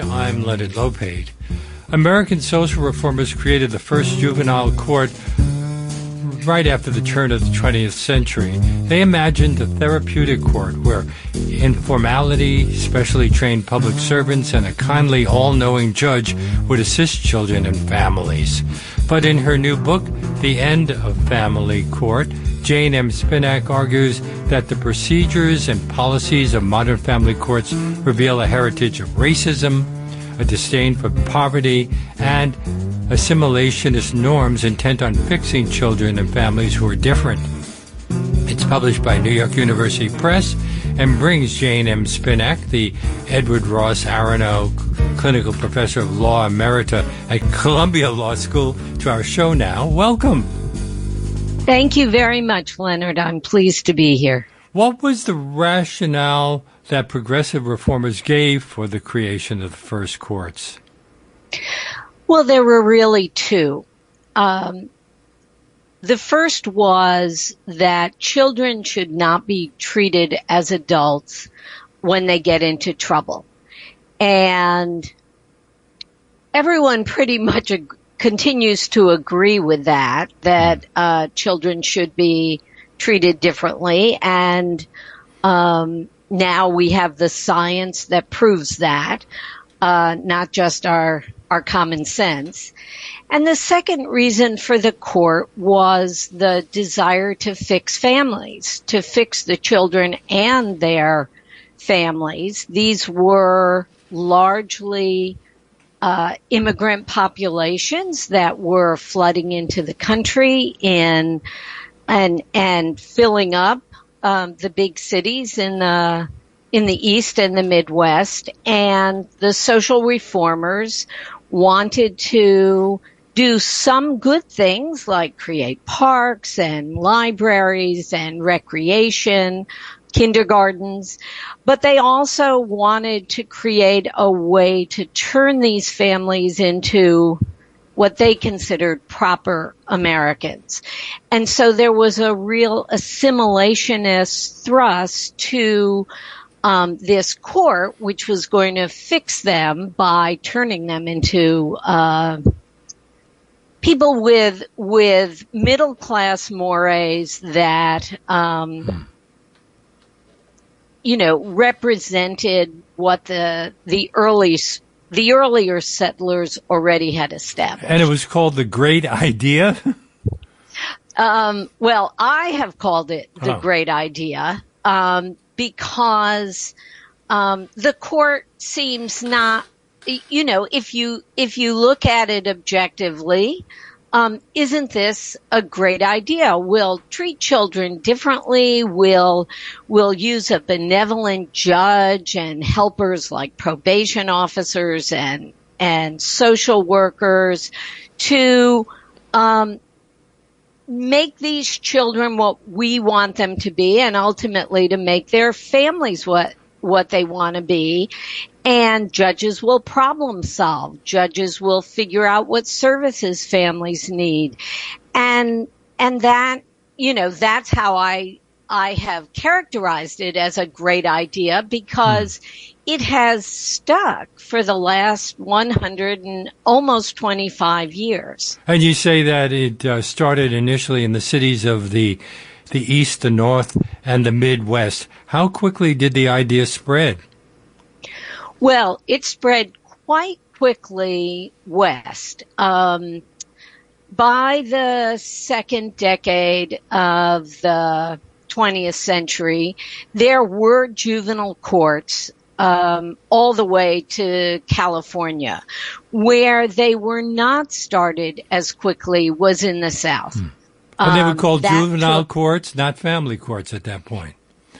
I'm Leonard Lopate. American social reformers created the first juvenile court right after the turn of the 20th century. They imagined a therapeutic court where informality, specially trained public servants, and a kindly, all knowing judge would assist children and families. But in her new book, The End of Family Court, Jane M. Spinak argues that the procedures and policies of modern family courts reveal a heritage of racism, a disdain for poverty, and assimilationist norms intent on fixing children and families who are different. It's published by New York University Press and brings Jane M. Spinak, the Edward Ross Aronow Clinical Professor of Law Emerita at Columbia Law School, to our show now. Welcome. Thank you very much, Leonard. I'm pleased to be here. What was the rationale that progressive reformers gave for the creation of the first courts? Well, there were really two. Um, the first was that children should not be treated as adults when they get into trouble. And everyone pretty much ag- continues to agree with that, that uh, children should be treated differently. And um, now we have the science that proves that, uh, not just our our common sense. And the second reason for the court was the desire to fix families, to fix the children and their families. These were largely uh, immigrant populations that were flooding into the country in and and filling up um, the big cities in the in the east and the midwest. And the social reformers wanted to do some good things like create parks and libraries and recreation kindergartens, but they also wanted to create a way to turn these families into what they considered proper Americans. And so there was a real assimilationist thrust to um, this court, which was going to fix them by turning them into uh, people with with middle class mores that um, you know, represented what the the early the earlier settlers already had established. And it was called the Great Idea. um, well, I have called it the oh. Great Idea um, because um, the court seems not. You know, if you if you look at it objectively, um, isn't this a great idea? We'll treat children differently. We'll, we'll use a benevolent judge and helpers like probation officers and, and social workers to, um, make these children what we want them to be and ultimately to make their families what what they want to be and judges will problem solve. Judges will figure out what services families need. And, and that, you know, that's how I, I have characterized it as a great idea because mm. it has stuck for the last 100 and almost 25 years. And you say that it uh, started initially in the cities of the the East, the North, and the Midwest. How quickly did the idea spread? Well, it spread quite quickly west. Um, by the second decade of the 20th century, there were juvenile courts um, all the way to California. Where they were not started as quickly was in the South. Hmm. And they were um, called juvenile took, courts, not family courts at that point.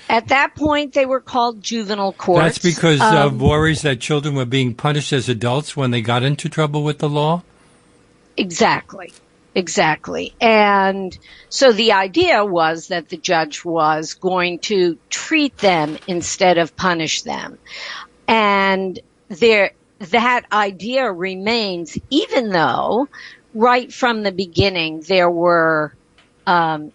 At that point, they were called juvenile courts. That's because um, of worries that children were being punished as adults when they got into trouble with the law? Exactly. Exactly. And so the idea was that the judge was going to treat them instead of punish them. And there, that idea remains even though right from the beginning there were um,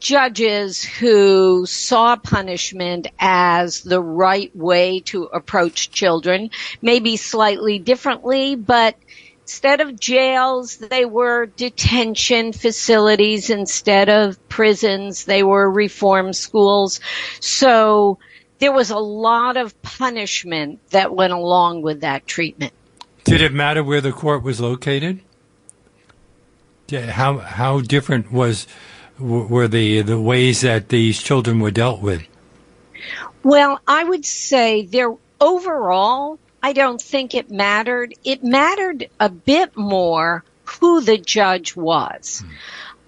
judges who saw punishment as the right way to approach children, maybe slightly differently, but instead of jails, they were detention facilities. Instead of prisons, they were reform schools. So there was a lot of punishment that went along with that treatment. Did it matter where the court was located? How how different was were the the ways that these children were dealt with? Well, I would say there overall, I don't think it mattered. It mattered a bit more who the judge was. Hmm.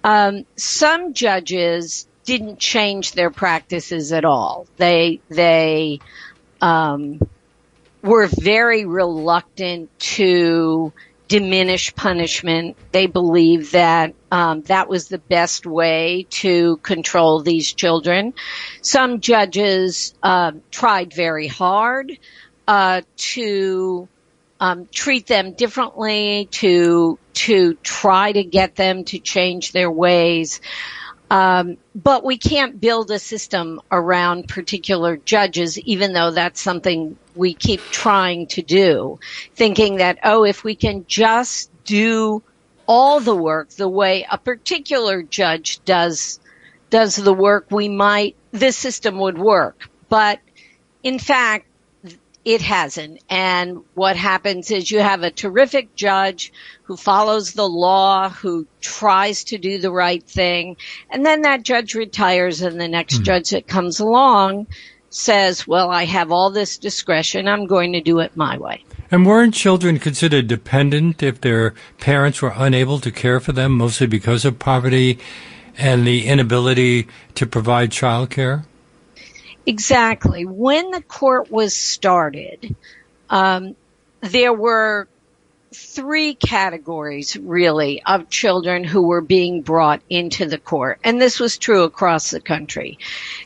Um, some judges didn't change their practices at all. They they um, were very reluctant to diminish punishment. They believed that um, that was the best way to control these children. Some judges uh, tried very hard uh, to um, treat them differently, to to try to get them to change their ways. Um, but we can't build a system around particular judges, even though that's something we keep trying to do, thinking that, oh, if we can just do all the work the way a particular judge does, does the work, we might, this system would work. But in fact, it hasn't. And what happens is you have a terrific judge who follows the law, who tries to do the right thing. And then that judge retires and the next mm. judge that comes along says, well, I have all this discretion. I'm going to do it my way. And weren't children considered dependent if their parents were unable to care for them, mostly because of poverty and the inability to provide child care? Exactly. When the court was started, um, there were three categories really of children who were being brought into the court. And this was true across the country.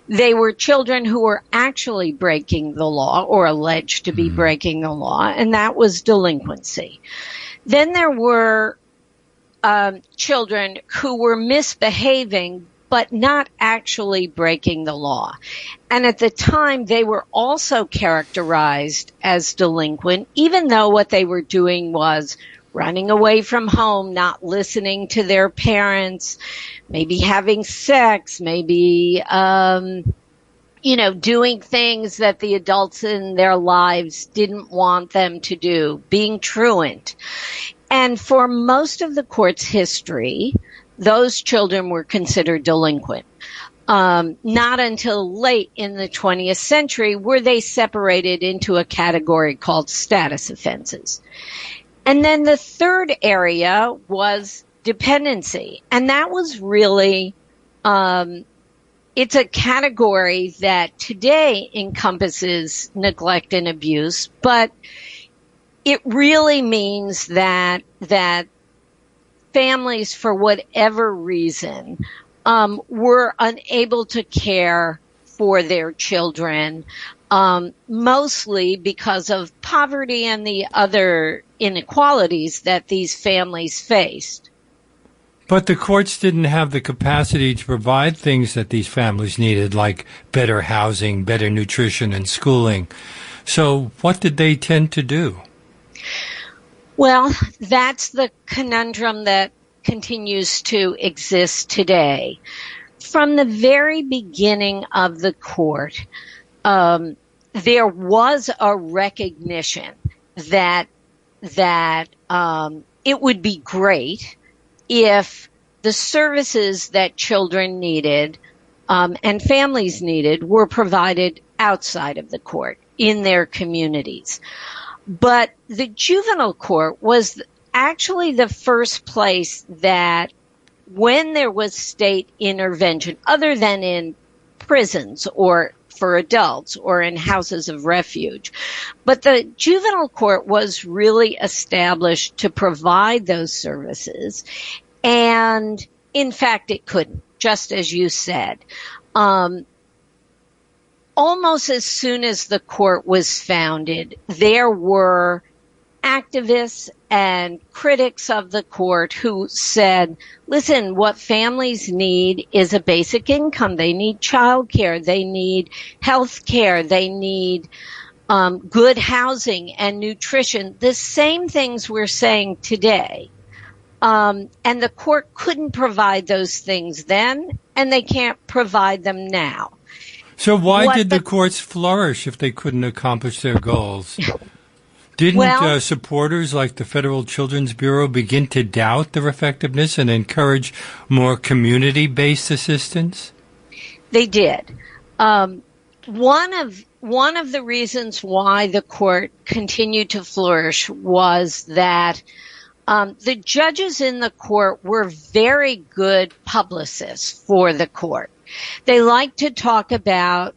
They were children who were actually breaking the law or alleged to be mm-hmm. breaking the law, and that was delinquency. Then there were um, children who were misbehaving but not actually breaking the law. And at the time, they were also characterized as delinquent, even though what they were doing was running away from home, not listening to their parents, maybe having sex, maybe, um, you know, doing things that the adults in their lives didn't want them to do, being truant. And for most of the court's history, those children were considered delinquent. Um, not until late in the 20th century were they separated into a category called status offenses. And then the third area was dependency. And that was really, um, it's a category that today encompasses neglect and abuse, but it really means that, that families, for whatever reason, um, were unable to care for their children, um, mostly because of poverty and the other inequalities that these families faced. But the courts didn't have the capacity to provide things that these families needed, like better housing, better nutrition, and schooling. So, what did they tend to do? Well, that's the conundrum that continues to exist today. From the very beginning of the court, um, there was a recognition that that um, it would be great if the services that children needed um, and families needed were provided outside of the court in their communities. But the juvenile court was actually the first place that when there was state intervention, other than in prisons or for adults or in houses of refuge. But the juvenile court was really established to provide those services. And in fact, it couldn't, just as you said. Um, almost as soon as the court was founded, there were activists and critics of the court who said, listen, what families need is a basic income. They need child care. They need health care. They need um, good housing and nutrition. The same things we're saying today. Um, and the court couldn't provide those things then, and they can't provide them now. So why did the, the, courts flourish if they couldn't accomplish their goals? Didn't well, uh, supporters like the Federal Children's Bureau begin to doubt their effectiveness and encourage more community-based assistance? They did. Um, one of one of the reasons why the court continued to flourish was that um, the judges in the court were very good publicists for the court. They liked to talk about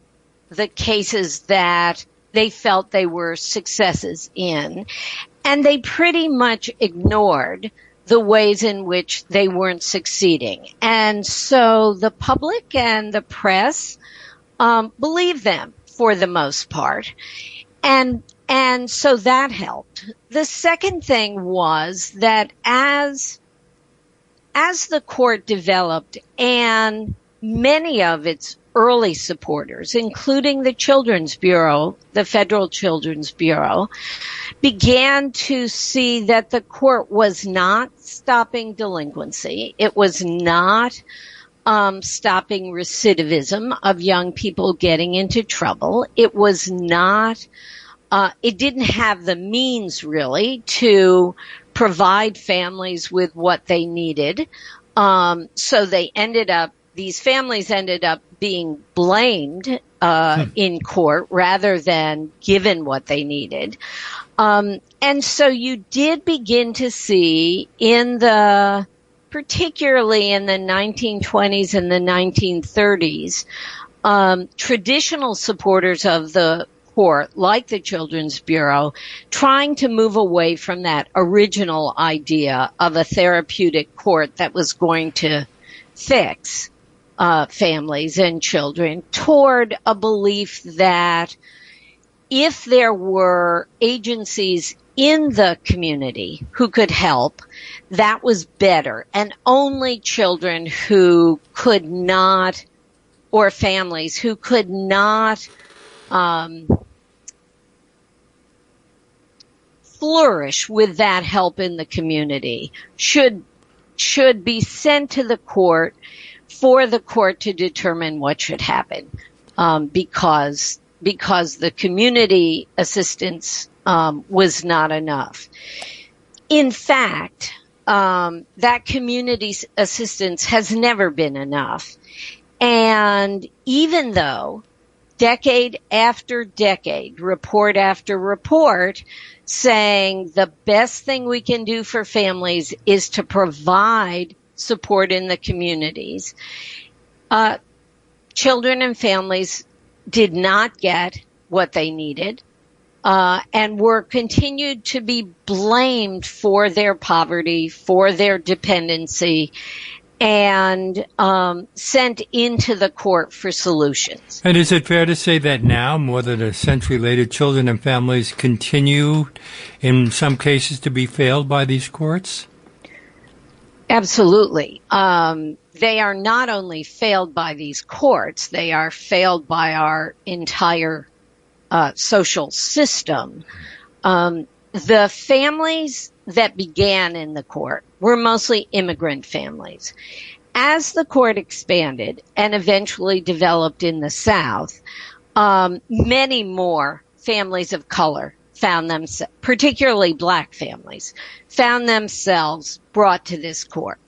the cases that they felt they were successes in, and they pretty much ignored the ways in which they weren't succeeding. And so the public and the press um, believed them for the most part. And and so that helped. The second thing was that as, as the court developed and many of its early supporters, including the Children's Bureau, the Federal Children's Bureau, began to see that the court was not stopping delinquency. It was not um, stopping recidivism of young people getting into trouble. It was not uh, it didn't have the means really to provide families with what they needed. Um, so they ended up, these families ended up being blamed uh, hmm. in court rather than given what they needed. Um, and so you did begin to see in the, particularly in the 1920s and the 1930s, um, traditional supporters of the court, like the Children's Bureau, trying to move away from that original idea of a therapeutic court that was going to fix uh, families and children toward a belief that if there were agencies in the community who could help, that was better. And only children who could not, or families who could not um, flourish with that help in the community should should be sent to the court for the court to determine what should happen um, because because the community assistance um, was not enough. In fact, um, that community assistance has never been enough. And even though decade after decade, report after report, saying the best thing we can do for families is to provide support in the communities. Uh, children and families did not get what they needed. Uh, and were continued to be blamed for their poverty, for their dependency, and um, sent into the court for solutions. And is it fair to say that now, more than a century later, children and families continue, in some cases, to be failed by these courts? Absolutely. Um, they are not only failed by these courts, they are failed by our entire uh, social system. Um, the families that began in the court were mostly immigrant families. As the court expanded and eventually developed in the South, um, many more families of color found themselves, particularly black families, found themselves brought to this court.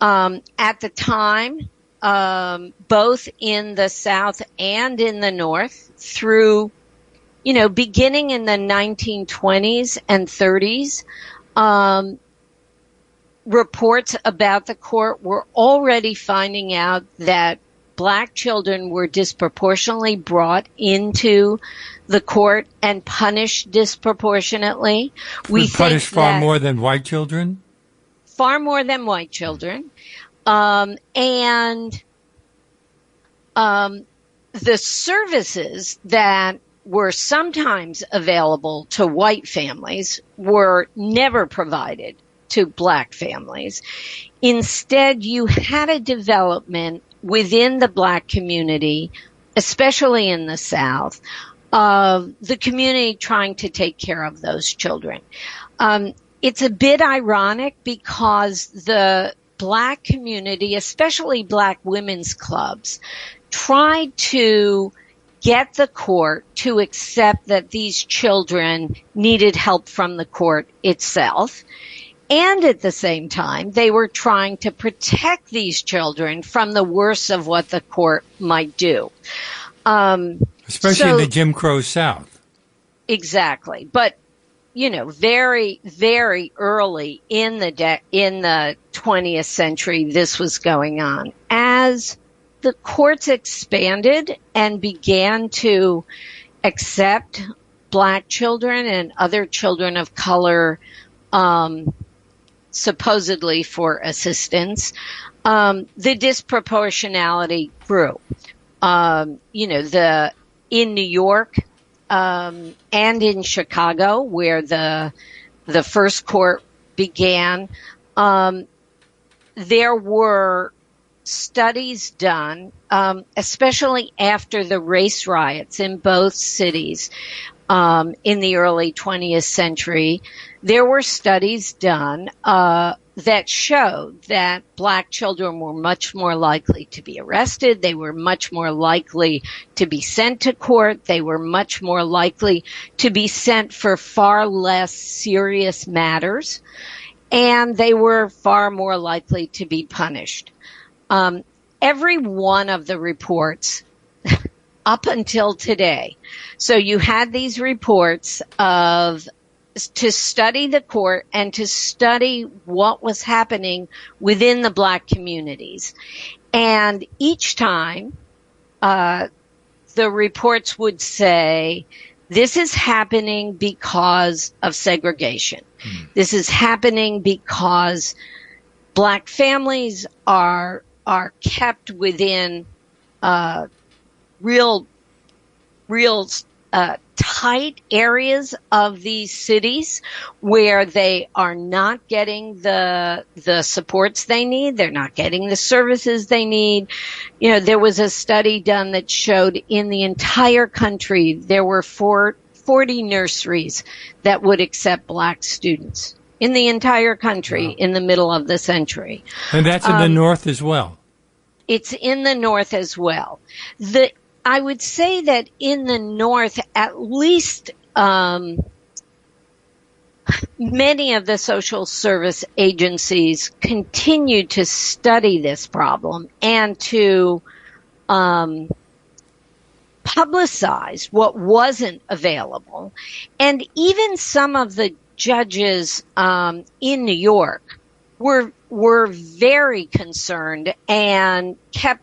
Um, at the time, um, both in the South and in the North, through you know, beginning in the 1920s and 30s, um, reports about the court were already finding out that black children were disproportionately brought into the court and punished disproportionately. We punished far more than white children. Far more than white children, um, and um, the services that were sometimes available to white families were never provided to black families. Instead, you had a development within the black community, especially in the South, of the community trying to take care of those children. Um, it's a bit ironic because the black community, especially black women's clubs, tried to get the court to accept that these children needed help from the court itself. And at the same time, they were trying to protect these children from the worst of what the court might do. Um, Especially so, in the Jim Crow South. Exactly. But, you know, very, very early in the de- in the 20th century, this was going on. As the courts expanded and began to accept black children and other children of color, um, supposedly for assistance, um, the disproportionality grew. Um, you know, the in New York um, and in Chicago, where the the first court began, um, there were studies done, um, especially after the race riots in both cities um, in the early 20th century. There were studies done uh, that showed that black children were much more likely to be arrested. They were much more likely to be sent to court. They were much more likely to be sent for far less serious matters. And they were far more likely to be punished. Um, every one of the reports up until today. So you had these reports of to study the court and to study what was happening within the black communities. And each time, uh, the reports would say, this is happening because of segregation. Mm. This is happening because black families are are kept within uh, real, real uh, tight areas of these cities where they are not getting the the supports they need. They're not getting the services they need. You know, there was a study done that showed in the entire country there were four, 40 nurseries that would accept black students in the entire country wow. in the middle of the century. And that's in um, the north as well. It's in the north as well. The I would say that in the north, at least um, many of the social service agencies continue to study this problem and to um, publicize what wasn't available. And even some of the judges um, in New York were were very concerned and kept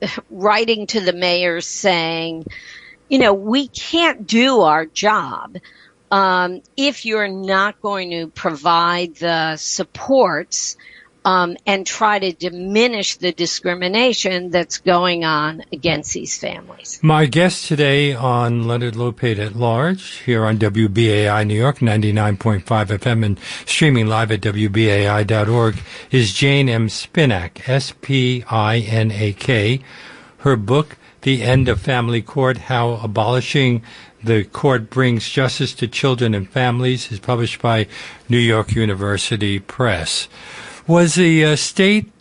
writing to the mayor saying, you know, we can't do our job um, if you're not going to provide the supports um, and try to diminish the discrimination that's going on against these families. My guest today on Leonard Lopate at Large here on WBAI New York 99.5 FM and streaming live at WBAI.org is Jane M. Spinak, S-P-I-N-A-K. Her book, The End of Family Court, How Abolishing the Court Brings Justice to Children and Families is published by New York University Press. Was the uh, state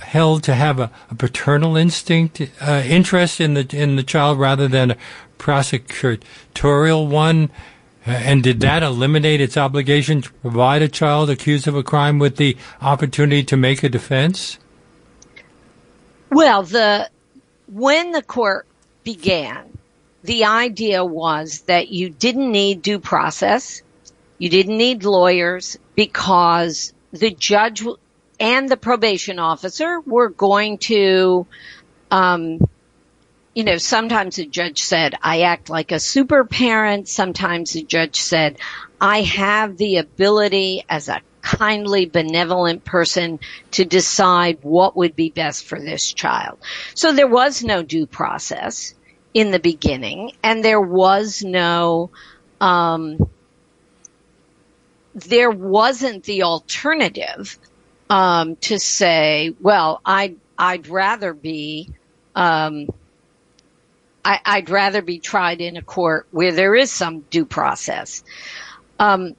held to have a, a paternal instinct, uh, interest in the in the child rather than a prosecutorial one? Uh, and did that eliminate its obligation to provide a child accused of a crime with the opportunity to make a defense? Well, the when the court began, the idea was that you didn't need due process, you didn't need lawyers because the judge and the probation officer were going to, um, you know, sometimes the judge said, I act like a super parent. Sometimes the judge said, I have the ability as a kindly, benevolent person to decide what would be best for this child. So there was no due process. in the beginning, and there was no, um, there wasn't the alternative um, to say, well, I'd I'd rather be um, I, would rather be tried in a court where there is some due process. Um,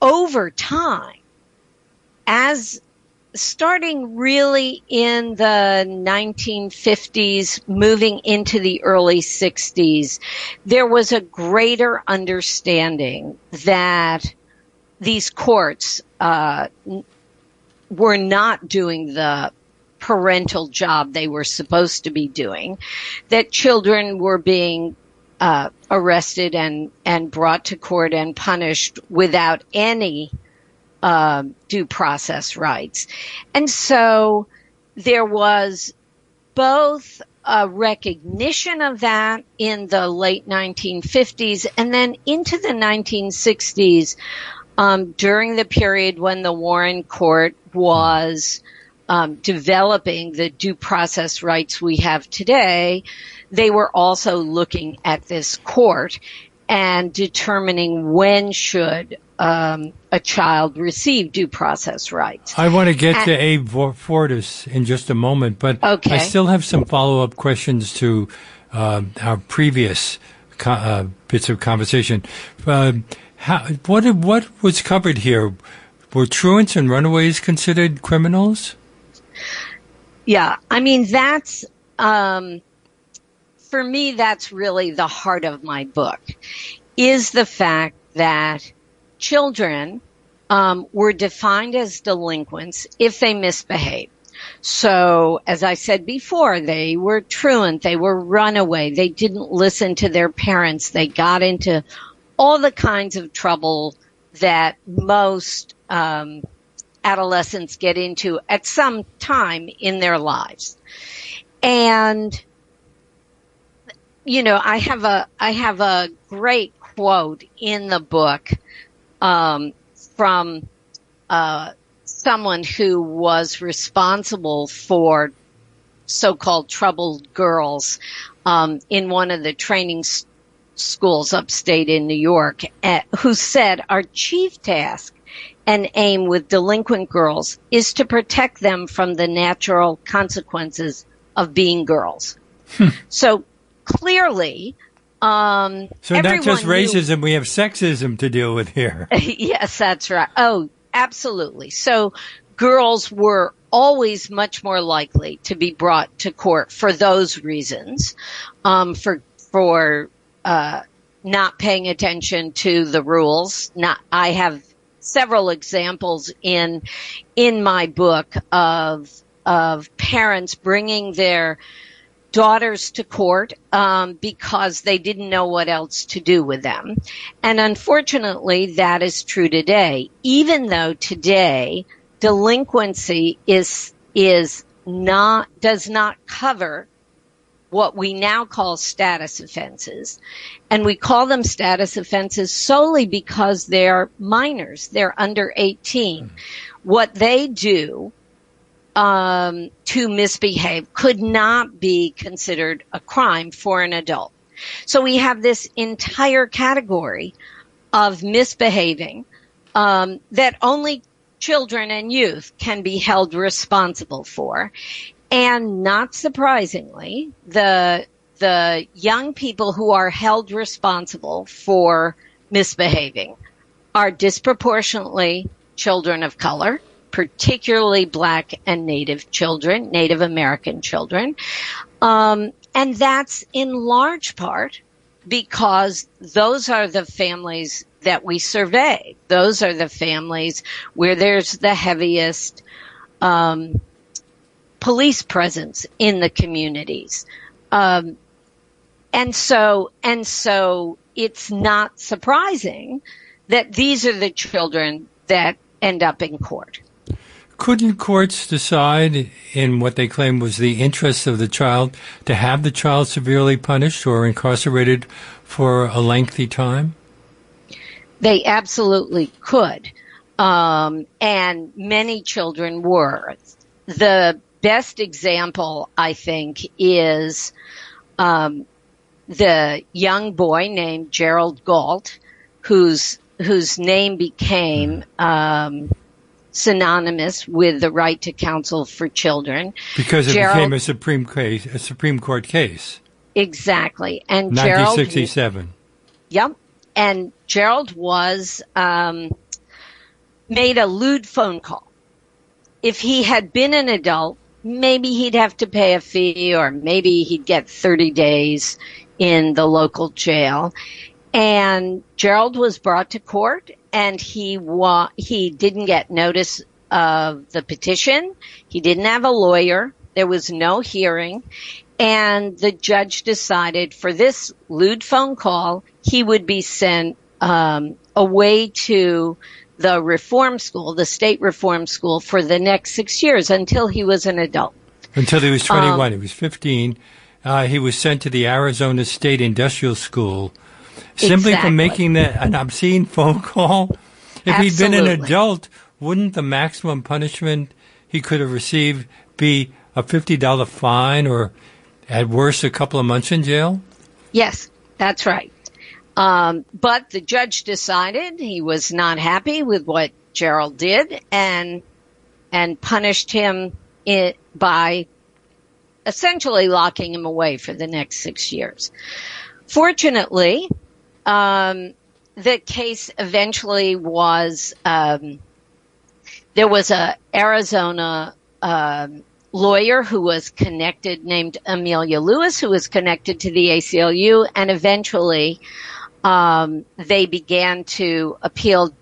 over time, as starting really in the 1950s, moving into the early 60s, there was a greater understanding that these courts uh, were not doing the parental job they were supposed to be doing, that children were being uh, arrested and and brought to court and punished without any uh, due process rights, and so there was both a recognition of that in the late 1950s and then into the 1960s um, during the period when the Warren Court was um, developing the due process rights we have today, they were also looking at this court and determining when should um, a child receive due process rights. I want to get and, to Abe Fortas in just a moment, but okay. I still have some follow up questions to uh, our previous co- uh, bits of conversation. Uh, how, what what was covered here? Were truants and runaways considered criminals? Yeah, I mean that's um, for me. That's really the heart of my book. Is the fact that children um, were defined as delinquents if they misbehaved. So, as I said before, they were truant, they were runaway, they didn't listen to their parents, they got into all the kinds of trouble that most um, adolescents get into at some time in their lives. And you know, I have a I have a great quote in the book um, from uh, someone who was responsible for so-called troubled girls um, in one of the training s- schools upstate in New York, at, who said, "Our chief task and aim with delinquent girls is to protect them from the natural consequences of being girls. Hmm. So clearly, um, so not just racism, knew, we have sexism to deal with here. yes, that's right. Oh, absolutely. So girls were always much more likely to be brought to court for those reasons, um, for for uh, not paying attention to the rules. Not, I have several examples in in my book of of parents bringing their daughters to court um, because they didn't know what else to do with them, and unfortunately, that is true today. Even though today delinquency is is not does not cover what we now call status offenses. And we call them status offenses solely because they're minors. They're under 18. Mm. What they do um, to misbehave could not be considered a crime for an adult. So we have this entire category of misbehaving um, that only children and youth can be held responsible for. And not surprisingly, the the young people who are held responsible for misbehaving are disproportionately children of color, particularly black and native children, Native American children. Um, and that's in large part because those are the families that we survey. Those are the families where there's the heaviest um, police presence in the communities. Um, and so, and so it's not surprising that these are the children that end up in court. Couldn't courts decide in what they claim was the interest of the child to have the child severely punished or incarcerated for a lengthy time? They absolutely could. Um, and many children were. The best example, I think, is um, the young boy named Gerald Gault, whose whose name became um, synonymous with the right to counsel for children because it Gerald, became a Supreme case, a Supreme Court case. Exactly, and 1967. Gerald, yep, and Gerald was um, made a lewd phone call. If he had been an adult, maybe he'd have to pay a fee, or maybe he'd get 30 days in the local jail. And Gerald was brought to court and he wa- he didn't get notice of the petition. He didn't have a lawyer. There was no hearing. And the judge decided for this lewd phone call, he would be sent um, away to the reform school, the state reform school, for the next six years until he was an adult. Until he was 21. Um, he was 15. Uh, he was sent to the Arizona State Industrial School simply exactly. for making that an obscene phone call. If Absolutely. he'd been an adult, wouldn't the maximum punishment he could have received be a $50 fine or at worst a couple of months in jail? Yes, that's right. Um, but the judge decided he was not happy with what Gerald did and and punished him it, by essentially locking him away for the next six years. Fortunately, um, the case eventually was um, there was a Arizona um, lawyer who was connected named Amelia Lewis who was connected to the ACLU and eventually um, they began to appeal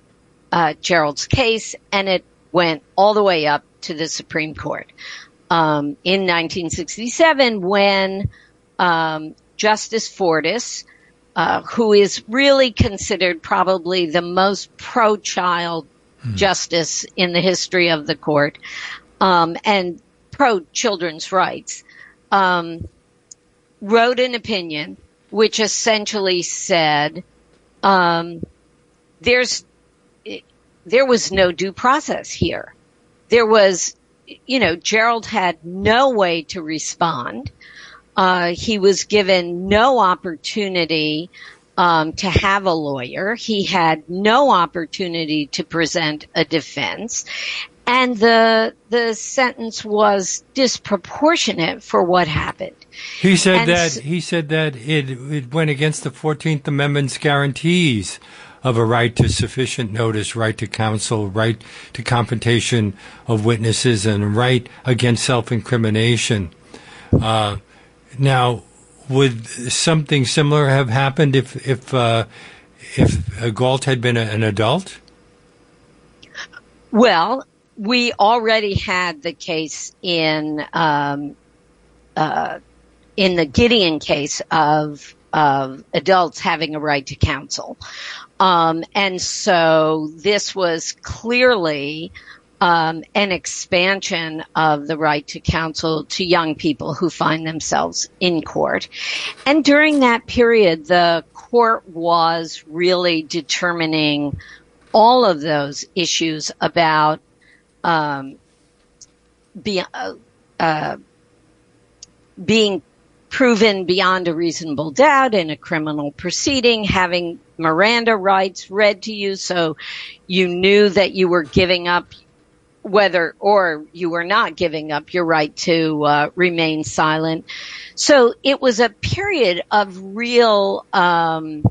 uh, Gerald's case and it went all the way up to the Supreme Court um, in 1967 when um, Justice Fortas uh, who is really considered probably the most pro-child hmm. justice in the history of the court, um, and pro-children's rights, um, wrote an opinion which essentially said um, there's there was no due process here. There was, you know, Gerald had no way to respond. Uh, he was given no opportunity um, to have a lawyer. He had no opportunity to present a defense, and the the sentence was disproportionate for what happened. He said and that he said that it it went against the Fourteenth Amendment's guarantees of a right to sufficient notice, right to counsel, right to confrontation of witnesses, and right against self-incrimination. Uh, now, would something similar have happened if if uh, if Gault had been a, an adult? Well, we already had the case in um, uh, in the Gideon case of of adults having a right to counsel, um, and so this was clearly um, an expansion of the right to counsel to young people who find themselves in court. And during that period, the court was really determining all of those issues about um, be, uh, uh, being proven beyond a reasonable doubt in a criminal proceeding, having Miranda rights read to you so you knew that you were giving up whether or you were not giving up your right to uh, remain silent. So it was a period of real, um,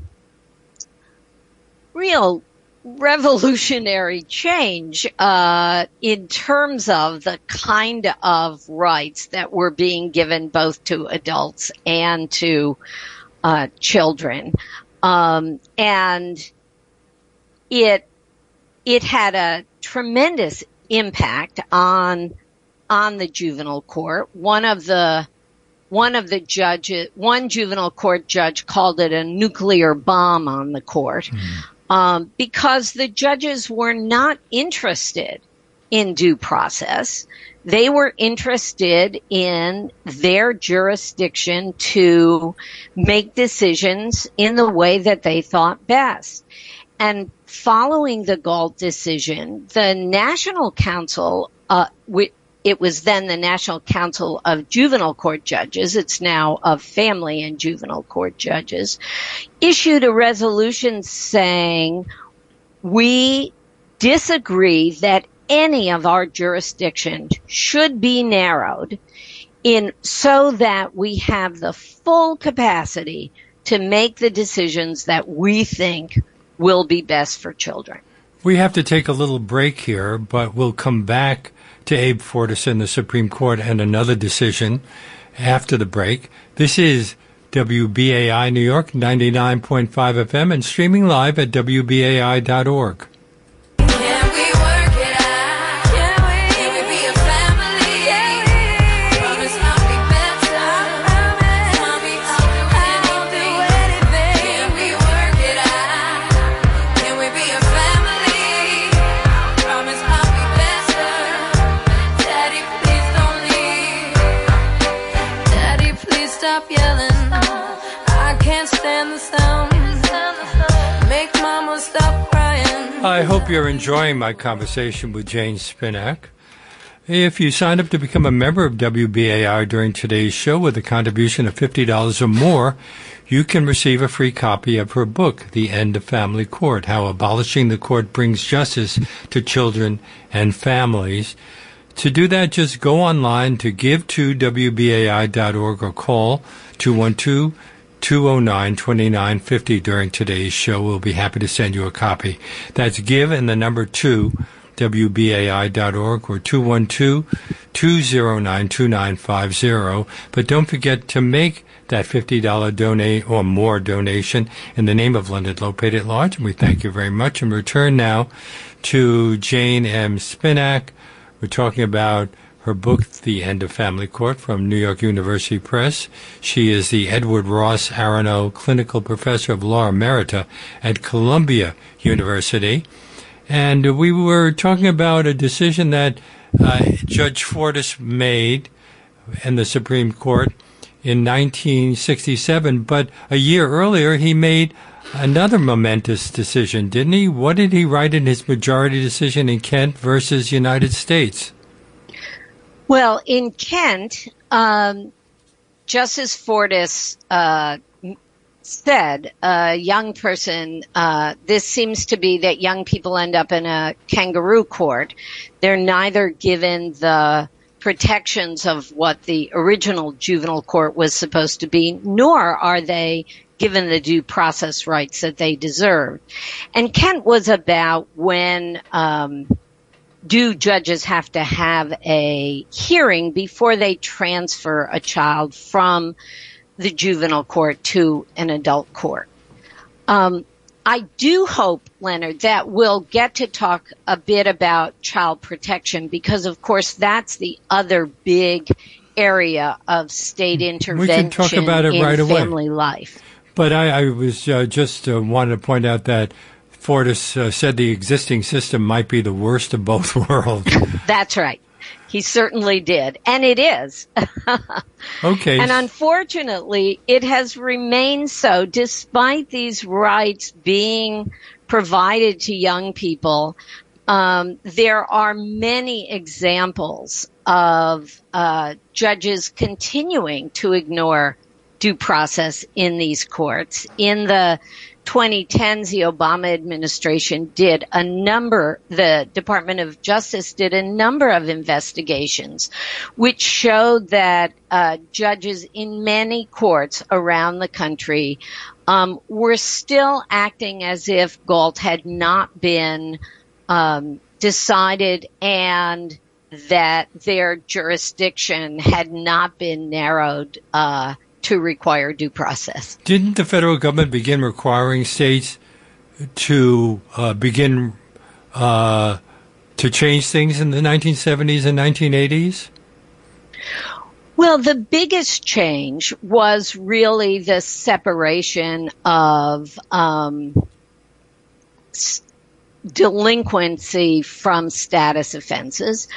real revolutionary change uh, in terms of the kind of rights that were being given both to adults and to uh, children, um, and it it had a tremendous impact on on the juvenile court. One of the one of the judges, one juvenile court judge called it a nuclear bomb on the court mm. Um, because the judges were not interested in due process. They were interested in their jurisdiction to make decisions in the way that they thought best. And following the Gault decision, the National Council, uh, it was then the National Council of Juvenile Court Judges, it's now of Family and Juvenile Court Judges, issued a resolution saying we disagree that any of our jurisdictions should be narrowed in so that we have the full capacity to make the decisions that we think will be best for children. We have to take a little break here, but we'll come back to Abe Fortas in the Supreme Court and another decision after the break. This is WBAI New York 99.5 FM and streaming live at WBAI.org. I hope you're enjoying my conversation with Jane Spinak. If you sign up to become a member of WBAI during today's show with a contribution of $50 or more, you can receive a free copy of her book, The End of Family Court How Abolishing the Court Brings Justice to Children and Families. To do that, just go online to give2wbai.org or call 212 209 2950 during today's show. We'll be happy to send you a copy. That's give and the number 2 WBAI.org or 212-209-2950. But don't forget to make that $50 donate or more donation in the name of Leonard Lopate at Large. And we thank you very much. And return now to Jane M. Spinak. We're talking about her book, The End of Family Court, from New York University Press. She is the Edward Ross Aronow Clinical Professor of Law Emerita at Columbia University. And we were talking about a decision that uh, Judge Fortas made in the Supreme Court in 1967, but a year earlier he made another momentous decision, didn't he? What did he write in his majority decision in Kent versus United States? Well, in Kent, um, Justice Fortas uh, said, a young person, uh, this seems to be that young people end up in a kangaroo court. They're neither given the protections of what the original juvenile court was supposed to be, nor are they given the due process rights that they deserve. And Kent was about when um, do judges have to have a hearing before they transfer a child from the juvenile court to an adult court? Um, I do hope, Leonard, that we'll get to talk a bit about child protection because, of course, that's the other big area of state intervention we can talk about it in right family away. life. But I, I was uh, just uh, wanted to point out that Fortas uh, said the existing system might be the worst of both worlds. That's right. He certainly did. And it is. okay. And unfortunately, it has remained so despite these rights being provided to young people. Um, there are many examples of uh, judges continuing to ignore due process in these courts. In the 2010s, the Obama administration did a number, the Department of Justice did a number of investigations which showed that uh, judges in many courts around the country um, were still acting as if Gault had not been um, decided and that their jurisdiction had not been narrowed uh, to require due process. Didn't the federal government begin requiring states to uh, begin uh, to change things in the 1970s and 1980s? Well, the biggest change was really the separation of um, s- delinquency from status offenses.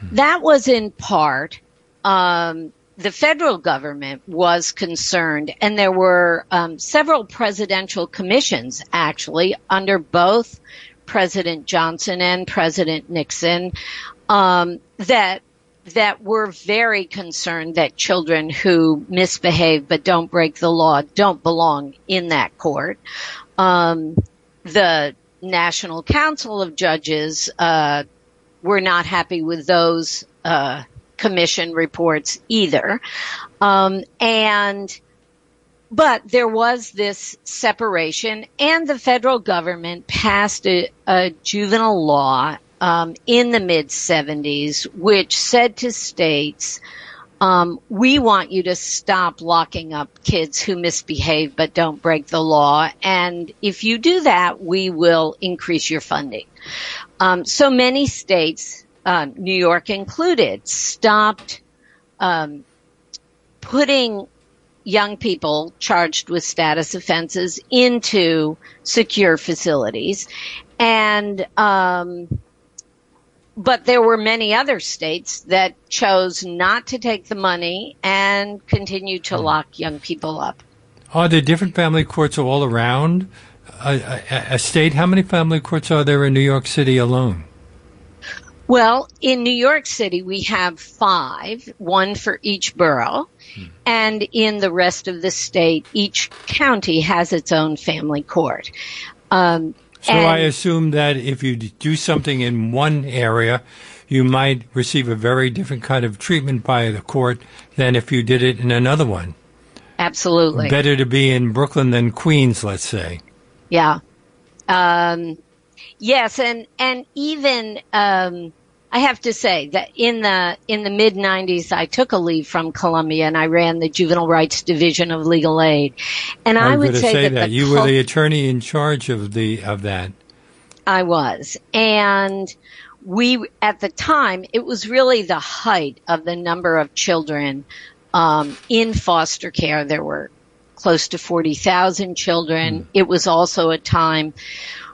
Hmm. That was in part um, the federal government was concerned, and there were um, several presidential commissions actually under both President Johnson and President Nixon um, that that were very concerned that children who misbehave but don't break the law don't belong in that court. Um, the National Council of Judges uh, were not happy with those uh, commission reports either, um, and but there was this separation, and the federal government passed a, a juvenile law um, in the mid 70s, which said to states, um, we want you to stop locking up kids who misbehave but don't break the law. And if you do that, we will increase your funding. Um, so many states, uh, New York included, stopped um, putting young people charged with status offenses into secure facilities. And um, but there were many other states that chose not to take the money and continue to hmm. lock young people up. Are there different family courts all around a, a, a, state? How many family courts are there in New York City alone? Well, in New York City, we have five, one for each borough. Hmm. And in the rest of the state, each county has its own family court. Um, so and I assume that if you do something in one area, you might receive a very different kind of treatment by the court than if you did it in another one. Absolutely. Better to be in Brooklyn than Queens, let's say. Yeah. Um, yes, and and even um, I have to say that in the in the mid '90s, I took a leave from Columbia and I ran the Juvenile Rights Division of Legal Aid. And I, I would say, say, that, that. you were the attorney in charge of the of that. I was, and we at the time it was really the height of the number of children um, in foster care. There were close to forty thousand children. Mm. It was also a time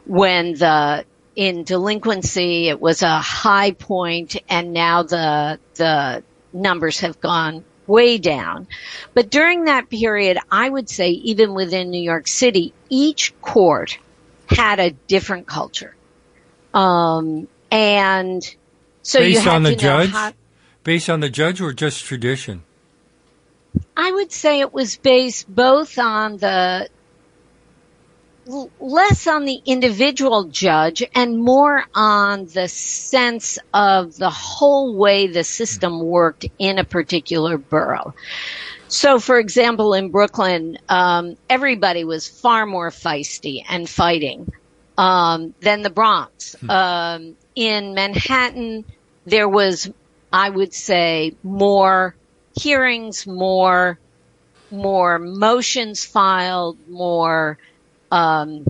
when the in delinquency. It was a high point and now the, the numbers have gone way down. But during that period, I would say even within New York City, each court had a different culture. Um, and so based on the judge, how, based on the judge or just tradition? I would say it was based both on the less on the individual judge and more on the sense of the whole way the system worked in a particular borough. So, for example, in Brooklyn, um, everybody was far more feisty and fighting um, than the Bronx. Hmm. Um, in Manhattan, there was, I would say, more hearings, more more motions filed, more um,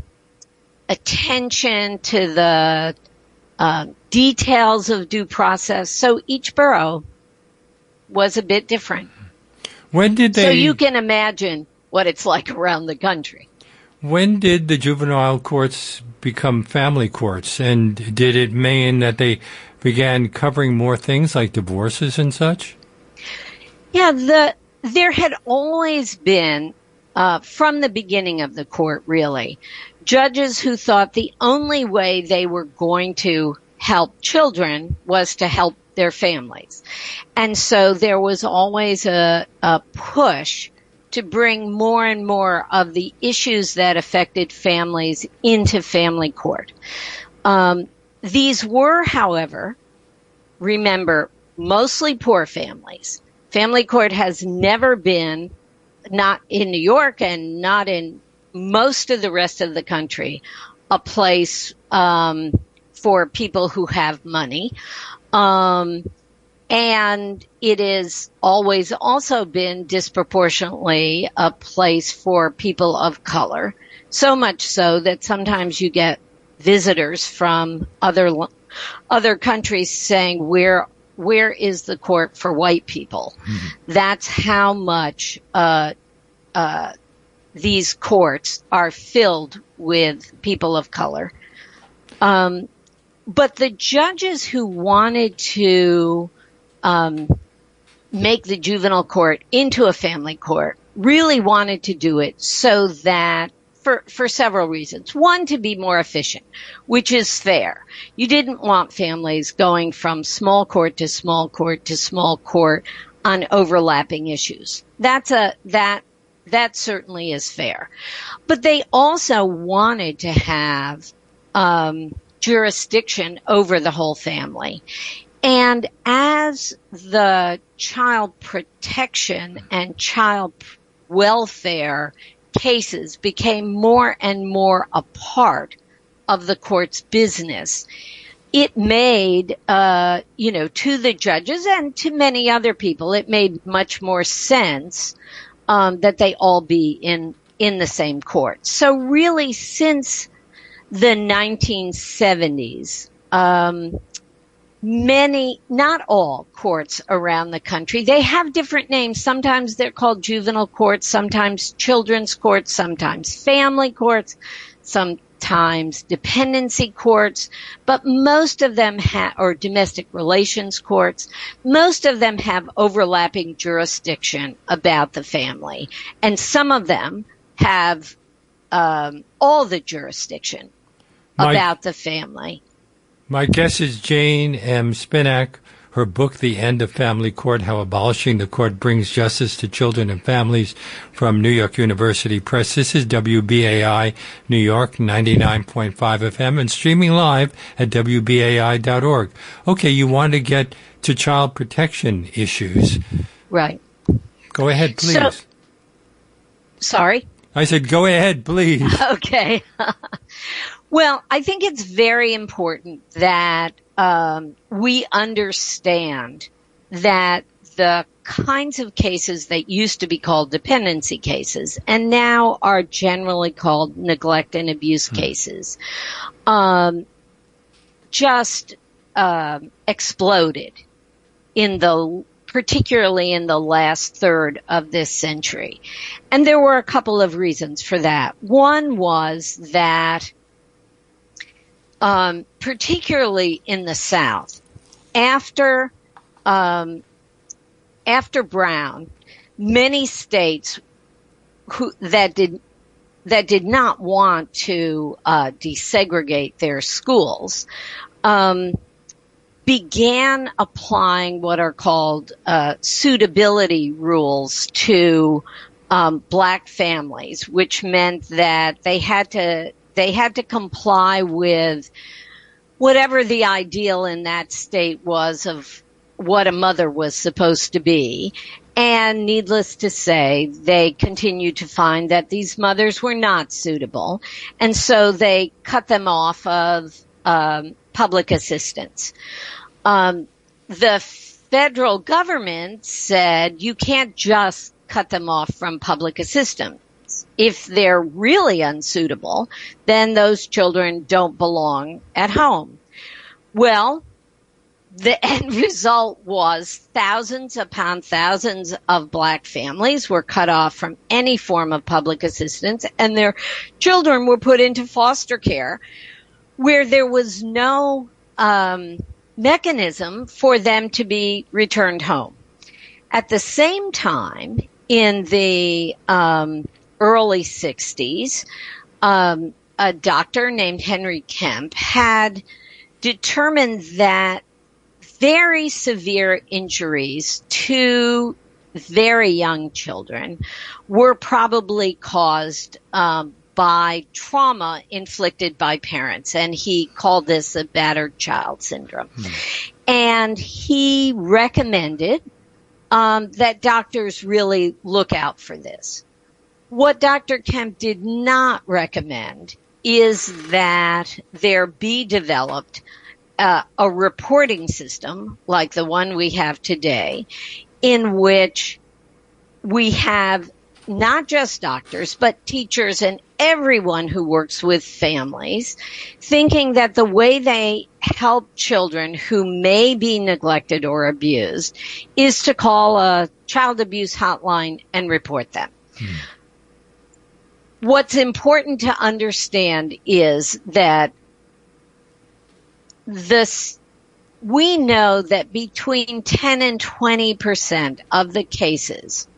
attention to the uh, details of due process. So each borough was a bit different. When did they? So you can imagine what it's like around the country. When did the juvenile courts become family courts, and did it mean that they began covering more things like divorces and such? Yeah, the there had always been uh, from the beginning of the court, really. Judges who thought the only way they were going to help children was to help their families. And so there was always a, a push to bring more and more of the issues that affected families into family court. Um, these were, however, remember, mostly poor families. Family court has never been not in New York and not in most of the rest of the country, a place um, for people who have money. Um, and it is always also been disproportionately a place for people of color. So much so that sometimes you get visitors from other other countries saying where where is the court for white people? Mm-hmm. That's how much uh, uh, these courts are filled with people of color. Um, but the judges who wanted to um, make the juvenile court into a family court really wanted to do it so that for, for several reasons. One, to be more efficient, which is fair. You didn't want families going from small court to small court to small court on overlapping issues. That's a, that, that certainly is fair. But they also wanted to have, um, jurisdiction over the whole family. And as the child protection and child welfare cases became more and more a part of the court's business, it made, uh, you know, to the judges and to many other people, it made much more sense um, that they all be in in the same court. So really, since the 1970s, um, many, not all courts around the country. They have different names. Sometimes they're called juvenile courts, sometimes children's courts, sometimes family courts, sometimes dependency courts, but most of them have, or domestic relations courts, most of them have overlapping jurisdiction about the family. And some of them have um, all the jurisdiction My- about the family. My guest is Jane M. Spinak. Her book, The End of Family Court, How Abolishing the Court Brings Justice to Children and Families from New York University Press. This is WBAI New York 99.5 FM and streaming live at WBAI.org. Okay, you want to get to child protection issues. Right. Go ahead, please. So- Sorry. I said, go ahead, please. Okay. well, I think it's very important that um, we understand that the kinds of cases that used to be called dependency cases and now are generally called neglect and abuse cases um, just um, exploded in the particularly in the last third of this century. And there were a couple of reasons for that. One was that, um, particularly in the South, after um, after Brown, many states who that did that did not want to uh, desegregate their schools um, began applying what are called uh, suitability rules to um, black families, which meant that they had to they had to comply with whatever the ideal in that state was of what a mother was supposed to be. And needless to say, they continued to find that these mothers were not suitable. And so they cut them off of um, public assistance. Um, the federal government said you can't just cut them off from public assistance. If they're really unsuitable, then those children don't belong at home. Well, the end result was thousands upon thousands of black families were cut off from any form of public assistance and their children were put into foster care where there was no um, mechanism for them to be returned home. At the same time, in the um, early 60s, um, a doctor named Henry Kempe had determined that very severe injuries to very young children were probably caused um, by trauma inflicted by parents, and he called this a battered child syndrome. And he recommended um, that doctors really look out for this. What Dr. Kempe did not recommend is that there be developed uh, a reporting system like the one we have today in which we have not just doctors, but teachers and everyone who works with families thinking that the way they help children who may be neglected or abused is to call a child abuse hotline and report them. What's important to understand is that this we know that between 10 and 20 percent of the cases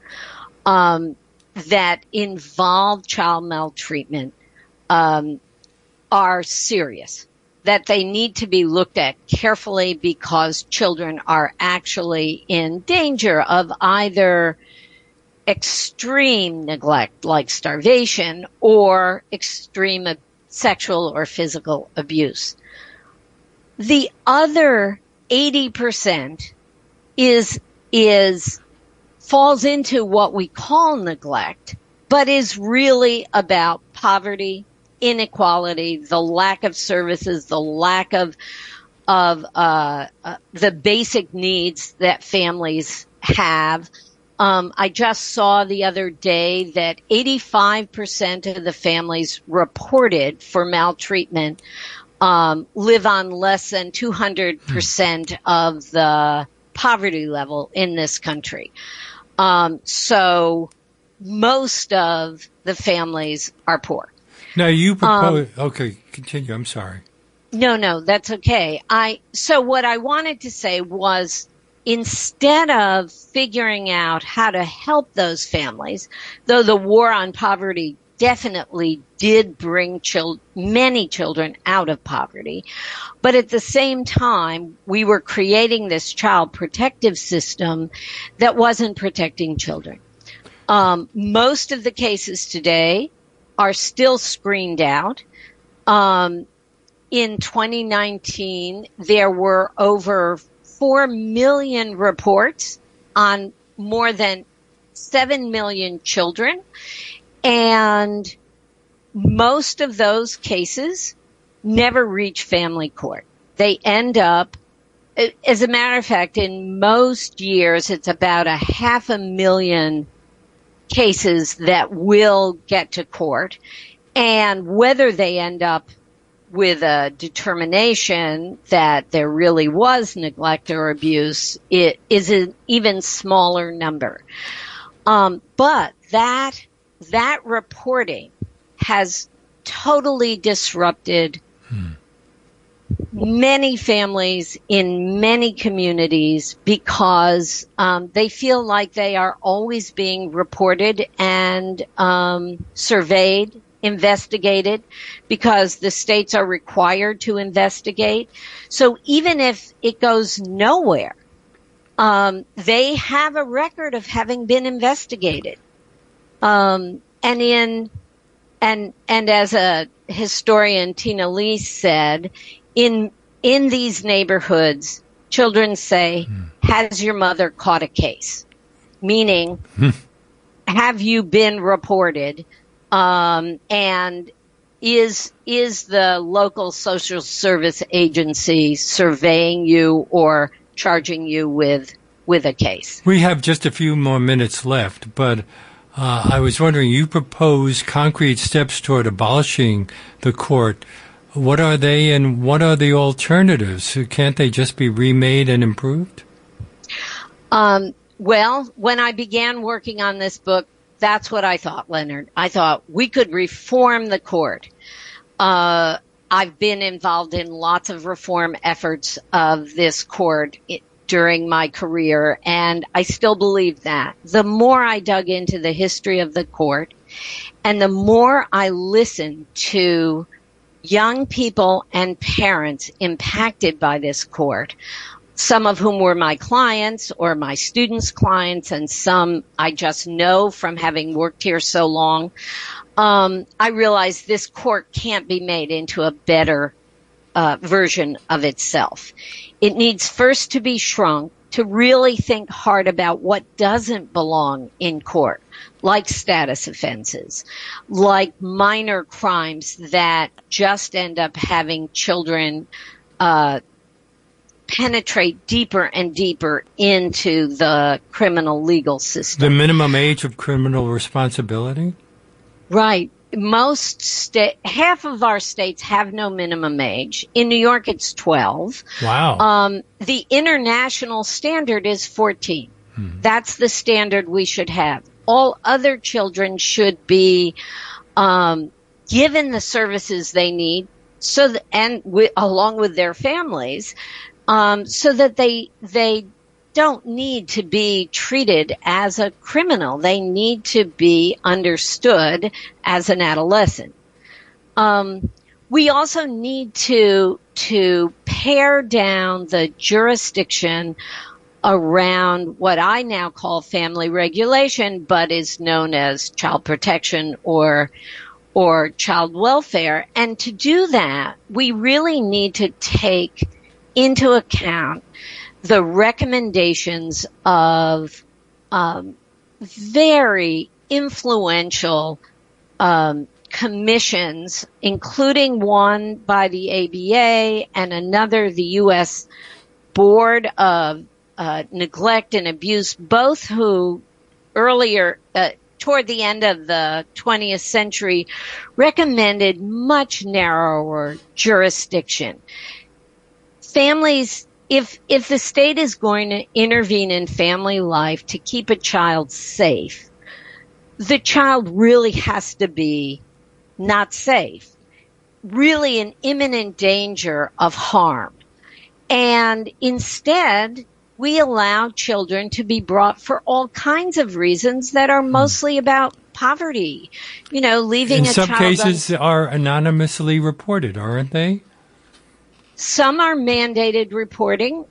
um, that involve child maltreatment um, are serious, that they need to be looked at carefully because children are actually in danger of either extreme neglect like starvation or extreme sexual or physical abuse. The other 80% is, is, falls into what we call neglect, but is really about poverty, inequality, the lack of services, the lack of, of, uh, uh, the basic needs that families have. Um, I just saw the other day that 85% of the families reported for maltreatment um, live on less than 200% hmm. of the poverty level in this country. Um, so most of the families are poor. Now you propose. Um, okay, continue. I'm sorry. No, no, that's okay. I so what I wanted to say was instead of figuring out how to help those families, though the war on poverty definitely did bring many children out of poverty. But at the same time, we were creating this child protective system that wasn't protecting children. Um, most of the cases today are still screened out. Um, in 2019, there were over 4 million reports on more than 7 million children. And most of those cases never reach family court. They end up, as a matter of fact, in most years, it's about a half a million cases that will get to court. And whether they end up with a determination that there really was neglect or abuse, it is an even smaller number. Um, but that that reporting has totally disrupted hmm. many families in many communities because um, they feel like they are always being reported and um, surveyed investigated because the states are required to investigate. So even if it goes nowhere, um, they have a record of having been investigated. Um, and in and and as a historian, Tina Lee said, in in these neighborhoods, children say, mm. "Has your mother caught a case?" Meaning, hmm. have you been reported? Um, and is is the local social service agency surveying you or charging you with with a case? We have just a few more minutes left, but uh, I was wondering, you propose concrete steps toward abolishing the court. What are they, and what are the alternatives? Can't they just be remade and improved? Um, well, when I began working on this book, that's what I thought, Leonard. I thought we could reform the court. Uh, I've been involved in lots of reform efforts of this court during my career, and I still believe that. The more I dug into the history of the court, and the more I listened to young people and parents impacted by this court, some of whom were my clients or my students' clients, and some I just know from having worked here so long. Um, I realized this court can't be made into a better uh, version of itself. It needs first to be shrunk to really think hard about what doesn't belong in court, like status offenses, like minor crimes that just end up having children uh, penetrate deeper and deeper into the criminal legal system. The minimum age of criminal responsibility? Right. Most state, half of our states have no minimum age. In New York, it's 12. Wow. Um, the international standard is 14. Hmm. That's the standard we should have. All other children should be, um, given the services they need so that, and along with their families um, so that they they don't need to be treated as a criminal. They need to be understood as an adolescent. Um, we also need to to pare down the jurisdiction around what I now call family regulation, but is known as child protection or or child welfare. And to do that, we really need to take into account the recommendations of um, very influential um, commissions, including one by the ABA and another, the U.S. Board of uh, Neglect and Abuse, both who earlier, uh, toward the end of the 20th century, recommended much narrower jurisdiction. Families if if the state is going to intervene in family life to keep a child safe, the child really has to be not safe, really in imminent danger of harm. And instead, we allow children to be brought for all kinds of reasons that are hmm. mostly about poverty. You know, leaving in some cases are anonymously reported, aren't they? Some are mandated reporting.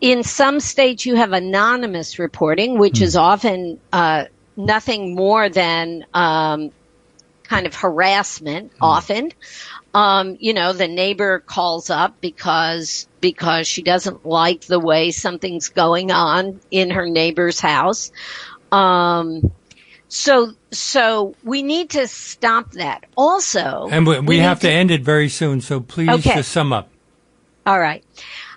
In some states, you have anonymous reporting, which mm. is often uh, nothing more than um, kind of harassment. Mm. Often, um, you know, the neighbor calls up because because she doesn't like the way something's going on in her neighbor's house. Um, so, so we need to stop that. Also, and we, we, we have to, to, end it very soon. So please okay. just sum up. All right.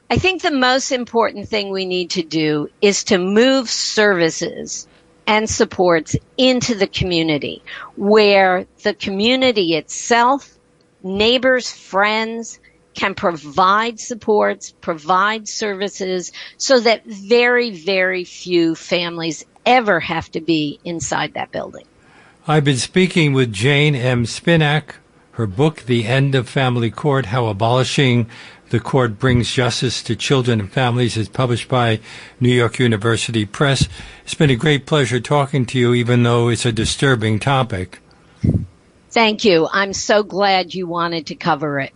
I think the most important thing we need to do is to move services and supports into the community where the community itself, neighbors, friends, can provide supports, provide services so that very, very few families ever have to be inside that building. I've been speaking with Jane M. Spinak. Her book, The End of Family Court, How Abolishing the Court Brings Justice to Children and Families is published by New York University Press. It's been a great pleasure talking to you, even though it's a disturbing topic. Thank you. I'm so glad you wanted to cover it.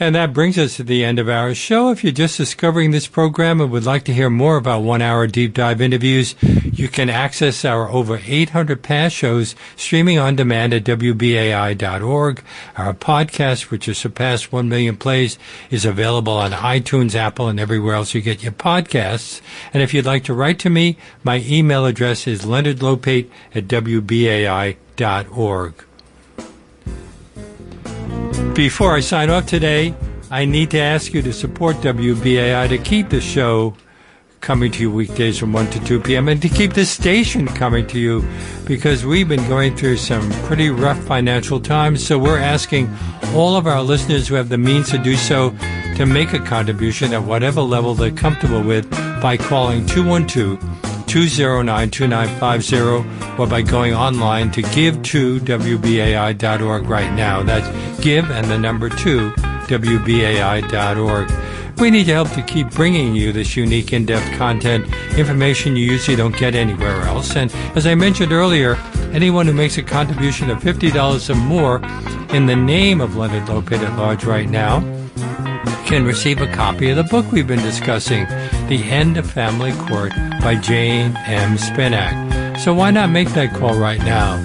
And that brings us to the end of our show. If you're just discovering this program and would like to hear more about one hour deep dive interviews, you can access our over 800 past shows streaming on demand at WBAI.org. Our podcast, which has surpassed 1 million plays, is available on iTunes, Apple, and everywhere else you get your podcasts. And if you'd like to write to me, my email address is leonardlopate at WBAI.org. Before I sign off today, I need to ask you to support WBAI to keep the show coming to you weekdays from 1 to 2 p.m. and to keep the station coming to you because we've been going through some pretty rough financial times. So we're asking all of our listeners who have the means to do so to make a contribution at whatever level they're comfortable with by calling 212 209 2950 or by going online to give to WBAI.org right now. That's give and the number two, WBAI.org. We need your help to keep bringing you this unique in-depth content, information you usually don't get anywhere else. And as I mentioned earlier, anyone who makes a contribution of $50 or more in the name of Leonard Lopate at Large right now can receive a copy of the book we've been discussing, The End of Family Court by Jane M. Spinak. So why not make that call right now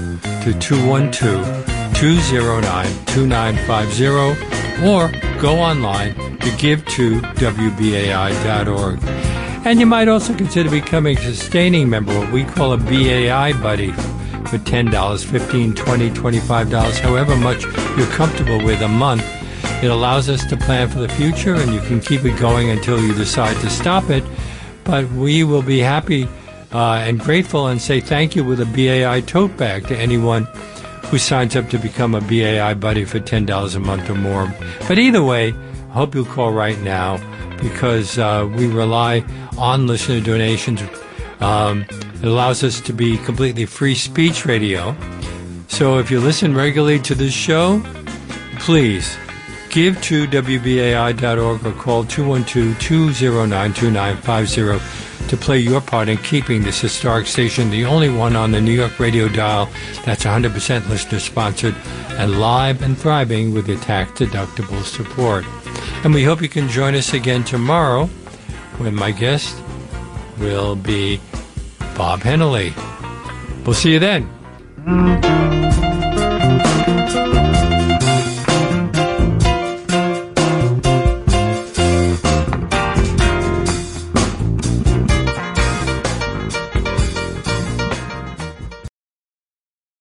to 212-209-2950 or go online to give to WBAI.org. And you might also consider becoming a sustaining member, what we call a BAI buddy for $10, $15, $20, $25, however much you're comfortable with a month it allows us to plan for the future and you can keep it going until you decide to stop it. But we will be happy uh, and grateful and say thank you with a BAI tote bag to anyone who signs up to become a BAI buddy for $10 a month or more. But either way, I hope you'll call right now because uh, we rely on listener donations. Um, it allows us to be completely free speech radio. So if you listen regularly to this show, please give to WBAI.org or call 212-209-2950 to play your part in keeping this historic station the only one on the New York radio dial that's 100% listener sponsored and live and thriving with your tax deductible support. And we hope you can join us again tomorrow when my guest will be Bob Hennelly. We'll see you then.